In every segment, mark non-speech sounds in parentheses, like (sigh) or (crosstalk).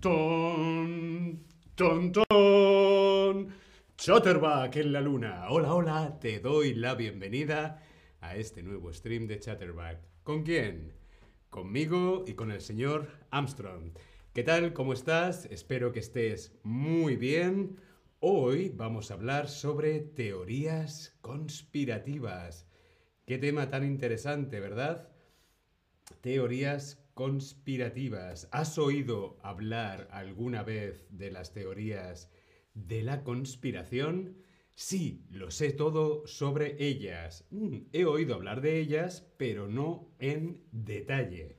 Ton, ton, ton. Chatterback en la luna. Hola, hola, te doy la bienvenida a este nuevo stream de Chatterback. ¿Con quién? Conmigo y con el señor Armstrong. ¿Qué tal? ¿Cómo estás? Espero que estés muy bien. Hoy vamos a hablar sobre teorías conspirativas. Qué tema tan interesante, ¿verdad? Teorías conspirativas. ¿Has oído hablar alguna vez de las teorías de la conspiración? Sí, lo sé todo sobre ellas. Mm, he oído hablar de ellas, pero no en detalle.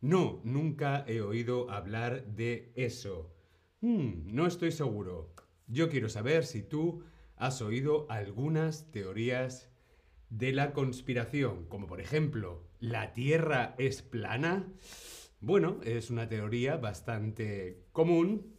No, nunca he oído hablar de eso. Mm, no estoy seguro. Yo quiero saber si tú has oído algunas teorías de la conspiración, como por ejemplo, ¿la Tierra es plana? Bueno, es una teoría bastante común.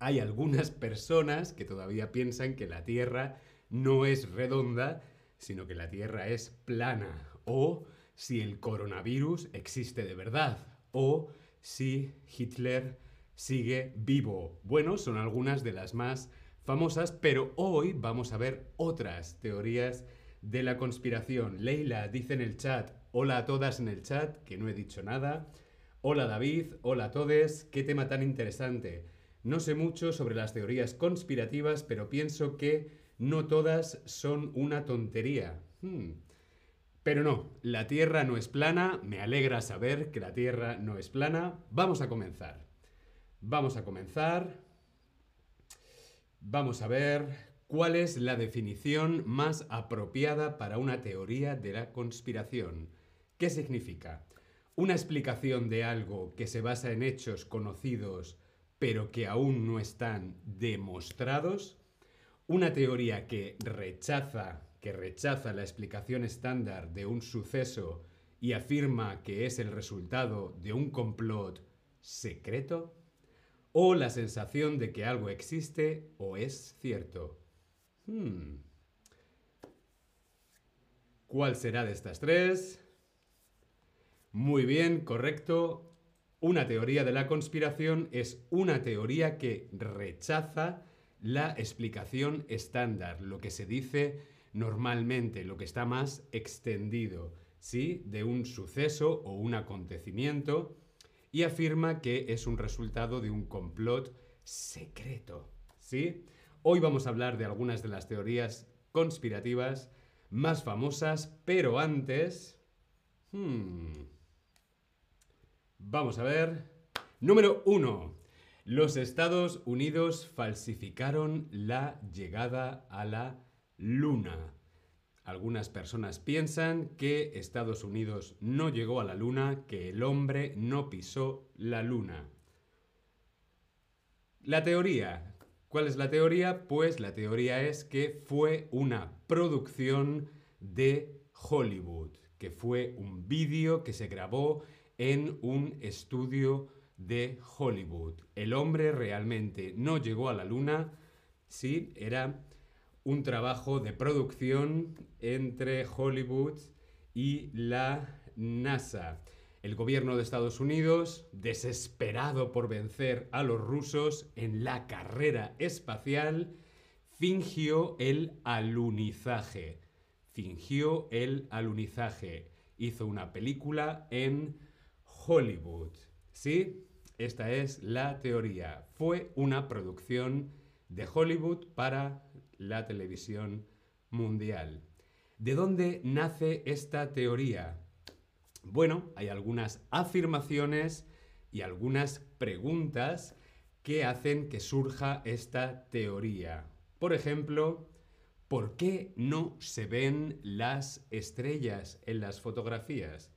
Hay algunas personas que todavía piensan que la Tierra no es redonda, sino que la Tierra es plana. O si el coronavirus existe de verdad. O si Hitler sigue vivo. Bueno, son algunas de las más famosas, pero hoy vamos a ver otras teorías de la conspiración. Leila dice en el chat, hola a todas en el chat, que no he dicho nada. Hola David, hola a todos, qué tema tan interesante. No sé mucho sobre las teorías conspirativas, pero pienso que no todas son una tontería. Hmm. Pero no, la Tierra no es plana, me alegra saber que la Tierra no es plana. Vamos a comenzar. Vamos a comenzar. Vamos a ver ¿Cuál es la definición más apropiada para una teoría de la conspiración? ¿Qué significa? Una explicación de algo que se basa en hechos conocidos pero que aún no están demostrados. Una teoría que rechaza, que rechaza la explicación estándar de un suceso y afirma que es el resultado de un complot secreto. O la sensación de que algo existe o es cierto. Hmm. ¿Cuál será de estas tres? Muy bien, correcto. Una teoría de la conspiración es una teoría que rechaza la explicación estándar, lo que se dice normalmente, lo que está más extendido, ¿sí? De un suceso o un acontecimiento y afirma que es un resultado de un complot secreto, ¿sí? Hoy vamos a hablar de algunas de las teorías conspirativas más famosas, pero antes... Hmm, vamos a ver. Número 1. Los Estados Unidos falsificaron la llegada a la Luna. Algunas personas piensan que Estados Unidos no llegó a la Luna, que el hombre no pisó la Luna. La teoría ¿Cuál es la teoría? Pues la teoría es que fue una producción de Hollywood, que fue un vídeo que se grabó en un estudio de Hollywood. El hombre realmente no llegó a la luna, sí, era un trabajo de producción entre Hollywood y la NASA. El gobierno de Estados Unidos, desesperado por vencer a los rusos en la carrera espacial, fingió el alunizaje. Fingió el alunizaje. Hizo una película en Hollywood. ¿Sí? Esta es la teoría. Fue una producción de Hollywood para la televisión mundial. ¿De dónde nace esta teoría? Bueno, hay algunas afirmaciones y algunas preguntas que hacen que surja esta teoría. Por ejemplo, ¿por qué no se ven las estrellas en las fotografías?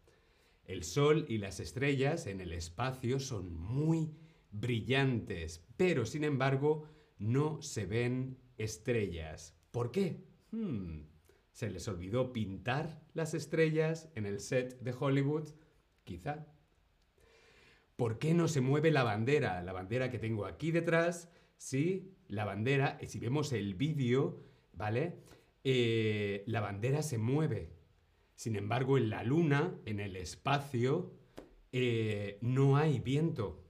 El Sol y las estrellas en el espacio son muy brillantes, pero sin embargo no se ven estrellas. ¿Por qué? Hmm. ¿Se les olvidó pintar las estrellas en el set de Hollywood? Quizá. ¿Por qué no se mueve la bandera? La bandera que tengo aquí detrás, sí, la bandera, si vemos el vídeo, ¿vale? Eh, la bandera se mueve. Sin embargo, en la luna, en el espacio, eh, no hay viento.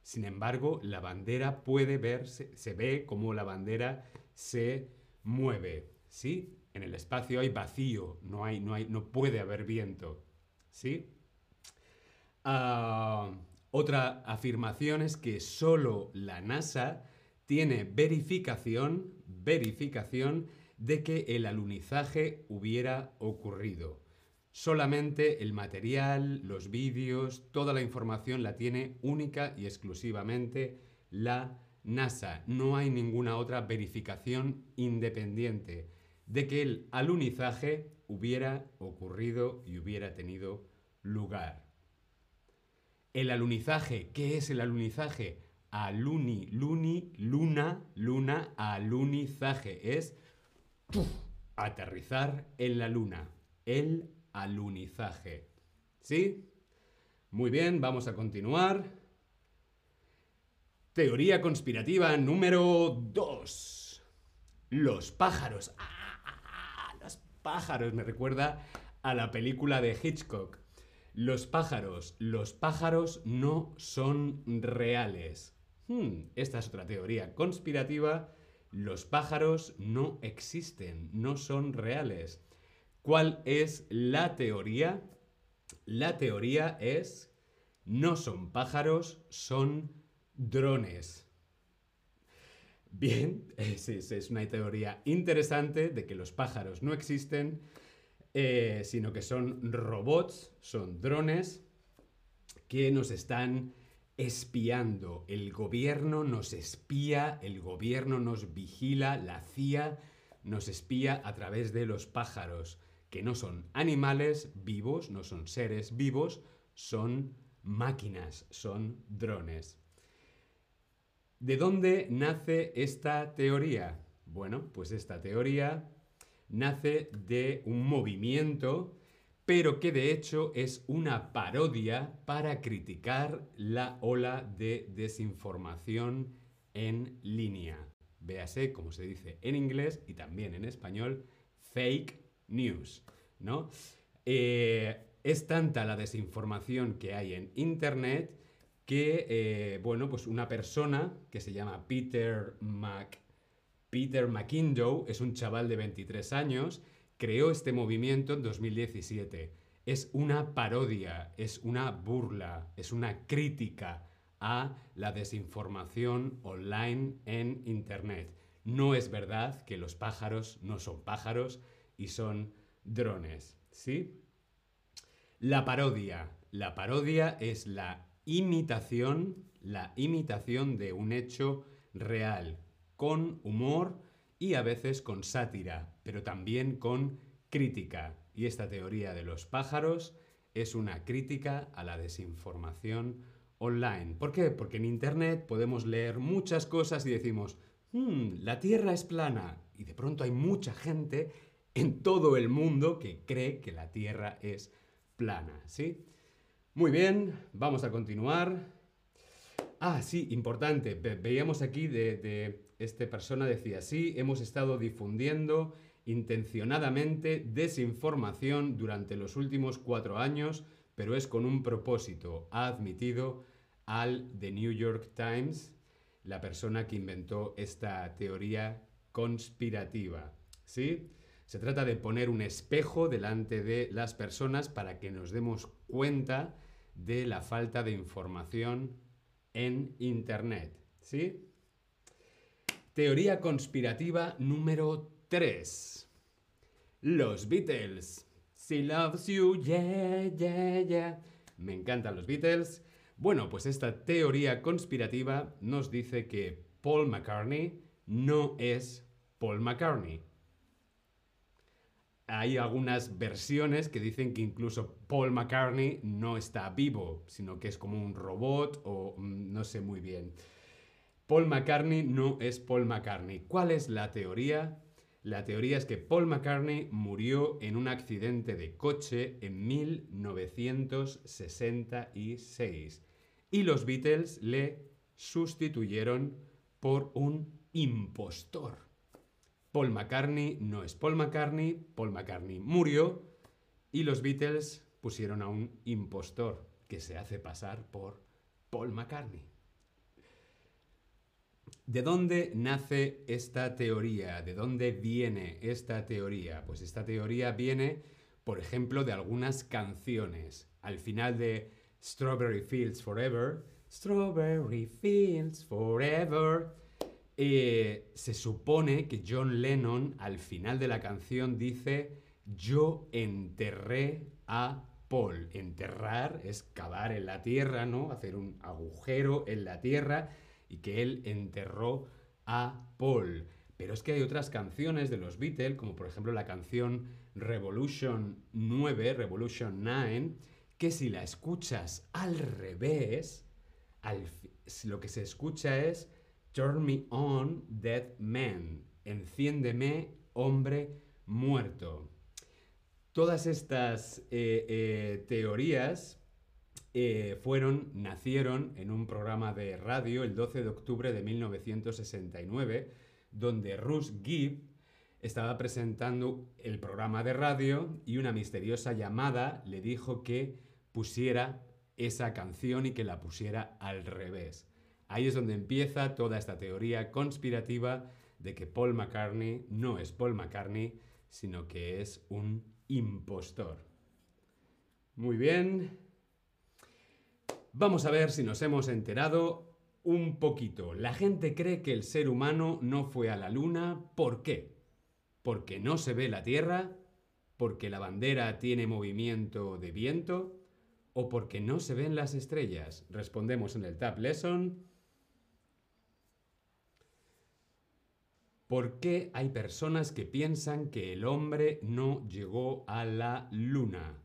Sin embargo, la bandera puede verse, se ve como la bandera se mueve. ¿Sí? En el espacio hay vacío, no, hay, no, hay, no puede haber viento. ¿Sí? Ah, otra afirmación es que solo la NASA tiene verificación, verificación de que el alunizaje hubiera ocurrido. Solamente el material, los vídeos, toda la información la tiene única y exclusivamente la NASA. No hay ninguna otra verificación independiente de que el alunizaje hubiera ocurrido y hubiera tenido lugar. El alunizaje, ¿qué es el alunizaje? Aluni, luni, luna, luna, alunizaje. Es aterrizar en la luna. El alunizaje. ¿Sí? Muy bien, vamos a continuar. Teoría conspirativa número 2. Los pájaros. ¡Ah! Los pájaros. Me recuerda a la película de Hitchcock. Los pájaros. Los pájaros no son reales. Hmm, esta es otra teoría conspirativa. Los pájaros no existen, no son reales. ¿Cuál es la teoría? La teoría es, no son pájaros, son drones. Bien, (laughs) es, es, una teoría interesante de que los pájaros no existen, eh, sino que son robots, son drones que nos están espiando. El gobierno nos espía, el gobierno nos vigila, la CIA nos espía a través de los pájaros que no son animales vivos, no son seres vivos, son máquinas, son drones. ¿De dónde nace esta teoría? Bueno, pues esta teoría nace de un movimiento, pero que de hecho es una parodia para criticar la ola de desinformación en línea. Véase, como se dice en inglés y también en español, fake news, ¿no? Eh, es tanta la desinformación que hay en Internet que, eh, bueno, pues una persona que se llama Peter Mac... Peter es un chaval de 23 años, creó este movimiento en 2017. Es una parodia, es una burla, es una crítica a la desinformación online en Internet. No es verdad que los pájaros no son pájaros, y son drones, ¿sí? La parodia. La parodia es la imitación, la imitación de un hecho real, con humor y a veces con sátira, pero también con crítica. Y esta teoría de los pájaros es una crítica a la desinformación online. ¿Por qué? Porque en Internet podemos leer muchas cosas y decimos, hmm, la Tierra es plana. Y de pronto hay mucha gente en todo el mundo que cree que la Tierra es plana, ¿sí? Muy bien, vamos a continuar. Ah, sí, importante. veíamos aquí de, esta persona decía, sí, hemos estado difundiendo intencionadamente desinformación durante los últimos cuatro años, pero es con un propósito. Ha admitido al The New York Times, la persona que inventó esta teoría conspirativa. ¿Sí? Se trata de poner un espejo delante de las personas para que nos demos cuenta de la falta de información en Internet. ¿Sí? Teoría conspirativa número 3. Los Beatles. She loves you, yeah, yeah, yeah. Me encantan los Beatles. Bueno, pues esta teoría conspirativa nos dice que Paul McCartney no es Paul McCartney hay algunas versiones que dicen que incluso Paul McCartney no está vivo, sino que es como un robot o mm, no sé muy bien. Paul McCartney no es Paul McCartney. ¿Cuál es la teoría? La teoría es que Paul McCartney murió en un accidente de coche en 1966 y los Beatles le sustituyeron por un impostor. Paul McCartney no es Paul McCartney, Paul McCartney murió y los Beatles pusieron a un impostor que se hace pasar por Paul McCartney. ¿De dónde nace esta teoría? ¿De dónde viene esta teoría? Pues esta teoría viene, por ejemplo, de algunas canciones. Al final de Strawberry Fields Forever, Strawberry Fields Forever, eh, se supone que John Lennon al final de la canción dice yo enterré a Paul. Enterrar es cavar en la tierra, ¿no? Hacer un agujero en la tierra y que él enterró a Paul. Pero es que hay otras canciones de los Beatles, como por ejemplo la canción Revolution 9, Revolution 9, que si la escuchas al revés, lo que se escucha es Turn me on, dead man. Enciéndeme, hombre muerto. Todas estas eh, eh, teorías eh, fueron, nacieron en un programa de radio el 12 de octubre de 1969, donde Russ Gibb estaba presentando el programa de radio y una misteriosa llamada le dijo que pusiera esa canción y que la pusiera al revés. Ahí es donde empieza toda esta teoría conspirativa de que Paul McCartney no es Paul McCartney, sino que es un impostor. Muy bien. Vamos a ver si nos hemos enterado un poquito. La gente cree que el ser humano no fue a la luna. ¿Por qué? Porque no se ve la Tierra, porque la bandera tiene movimiento de viento o porque no se ven las estrellas. Respondemos en el Tab Lesson. ¿Por qué hay personas que piensan que el hombre no llegó a la luna?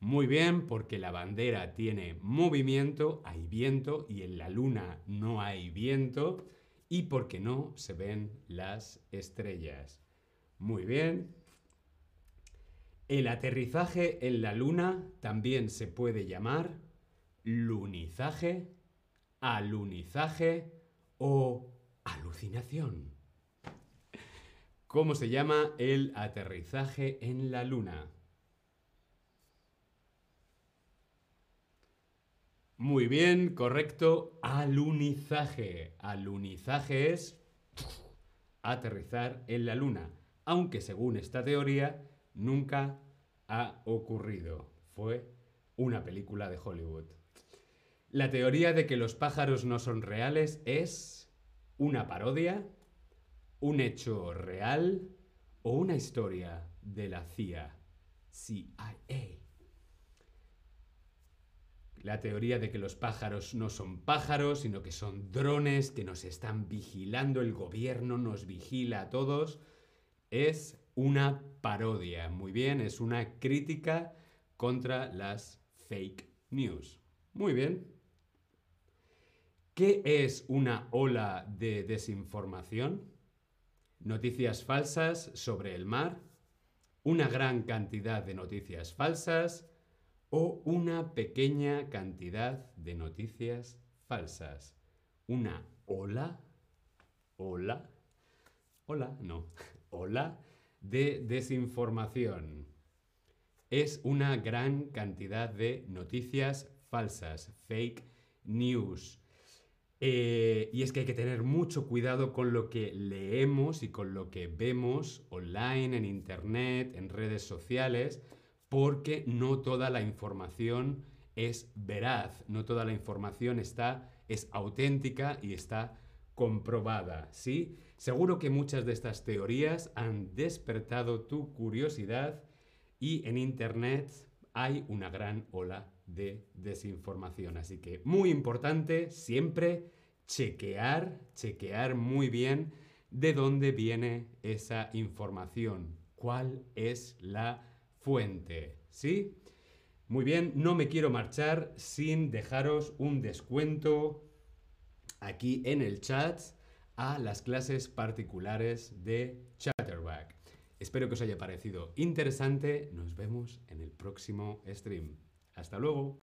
Muy bien, porque la bandera tiene movimiento, hay viento y en la luna no hay viento y porque no se ven las estrellas. Muy bien. El aterrizaje en la luna también se puede llamar lunizaje, alunizaje o alucinación. ¿Cómo se llama el aterrizaje en la Luna? Muy bien, correcto. Alunizaje. Alunizaje es aterrizar en la Luna. Aunque según esta teoría nunca ha ocurrido. Fue una película de Hollywood. La teoría de que los pájaros no son reales es una parodia un hecho real o una historia de la CIA, CIA. La teoría de que los pájaros no son pájaros, sino que son drones que nos están vigilando, el gobierno nos vigila a todos, es una parodia. Muy bien, es una crítica contra las fake news. Muy bien. ¿Qué es una ola de desinformación? Noticias falsas sobre el mar, una gran cantidad de noticias falsas o una pequeña cantidad de noticias falsas. Una ola, ola, hola, no, (laughs) ola de desinformación. Es una gran cantidad de noticias falsas, fake news. Eh, y es que hay que tener mucho cuidado con lo que leemos y con lo que vemos online, en internet, en redes sociales, porque no toda la información es veraz, no toda la información está, es auténtica y está comprobada, ¿sí? Seguro que muchas de estas teorías han despertado tu curiosidad y en internet hay una gran ola de desinformación. Así que muy importante siempre chequear, chequear muy bien de dónde viene esa información, cuál es la fuente, ¿sí? Muy bien, no me quiero marchar sin dejaros un descuento aquí en el chat a las clases particulares de Chatterback. Espero que os haya parecido interesante. Nos vemos en el próximo stream. Hasta luego.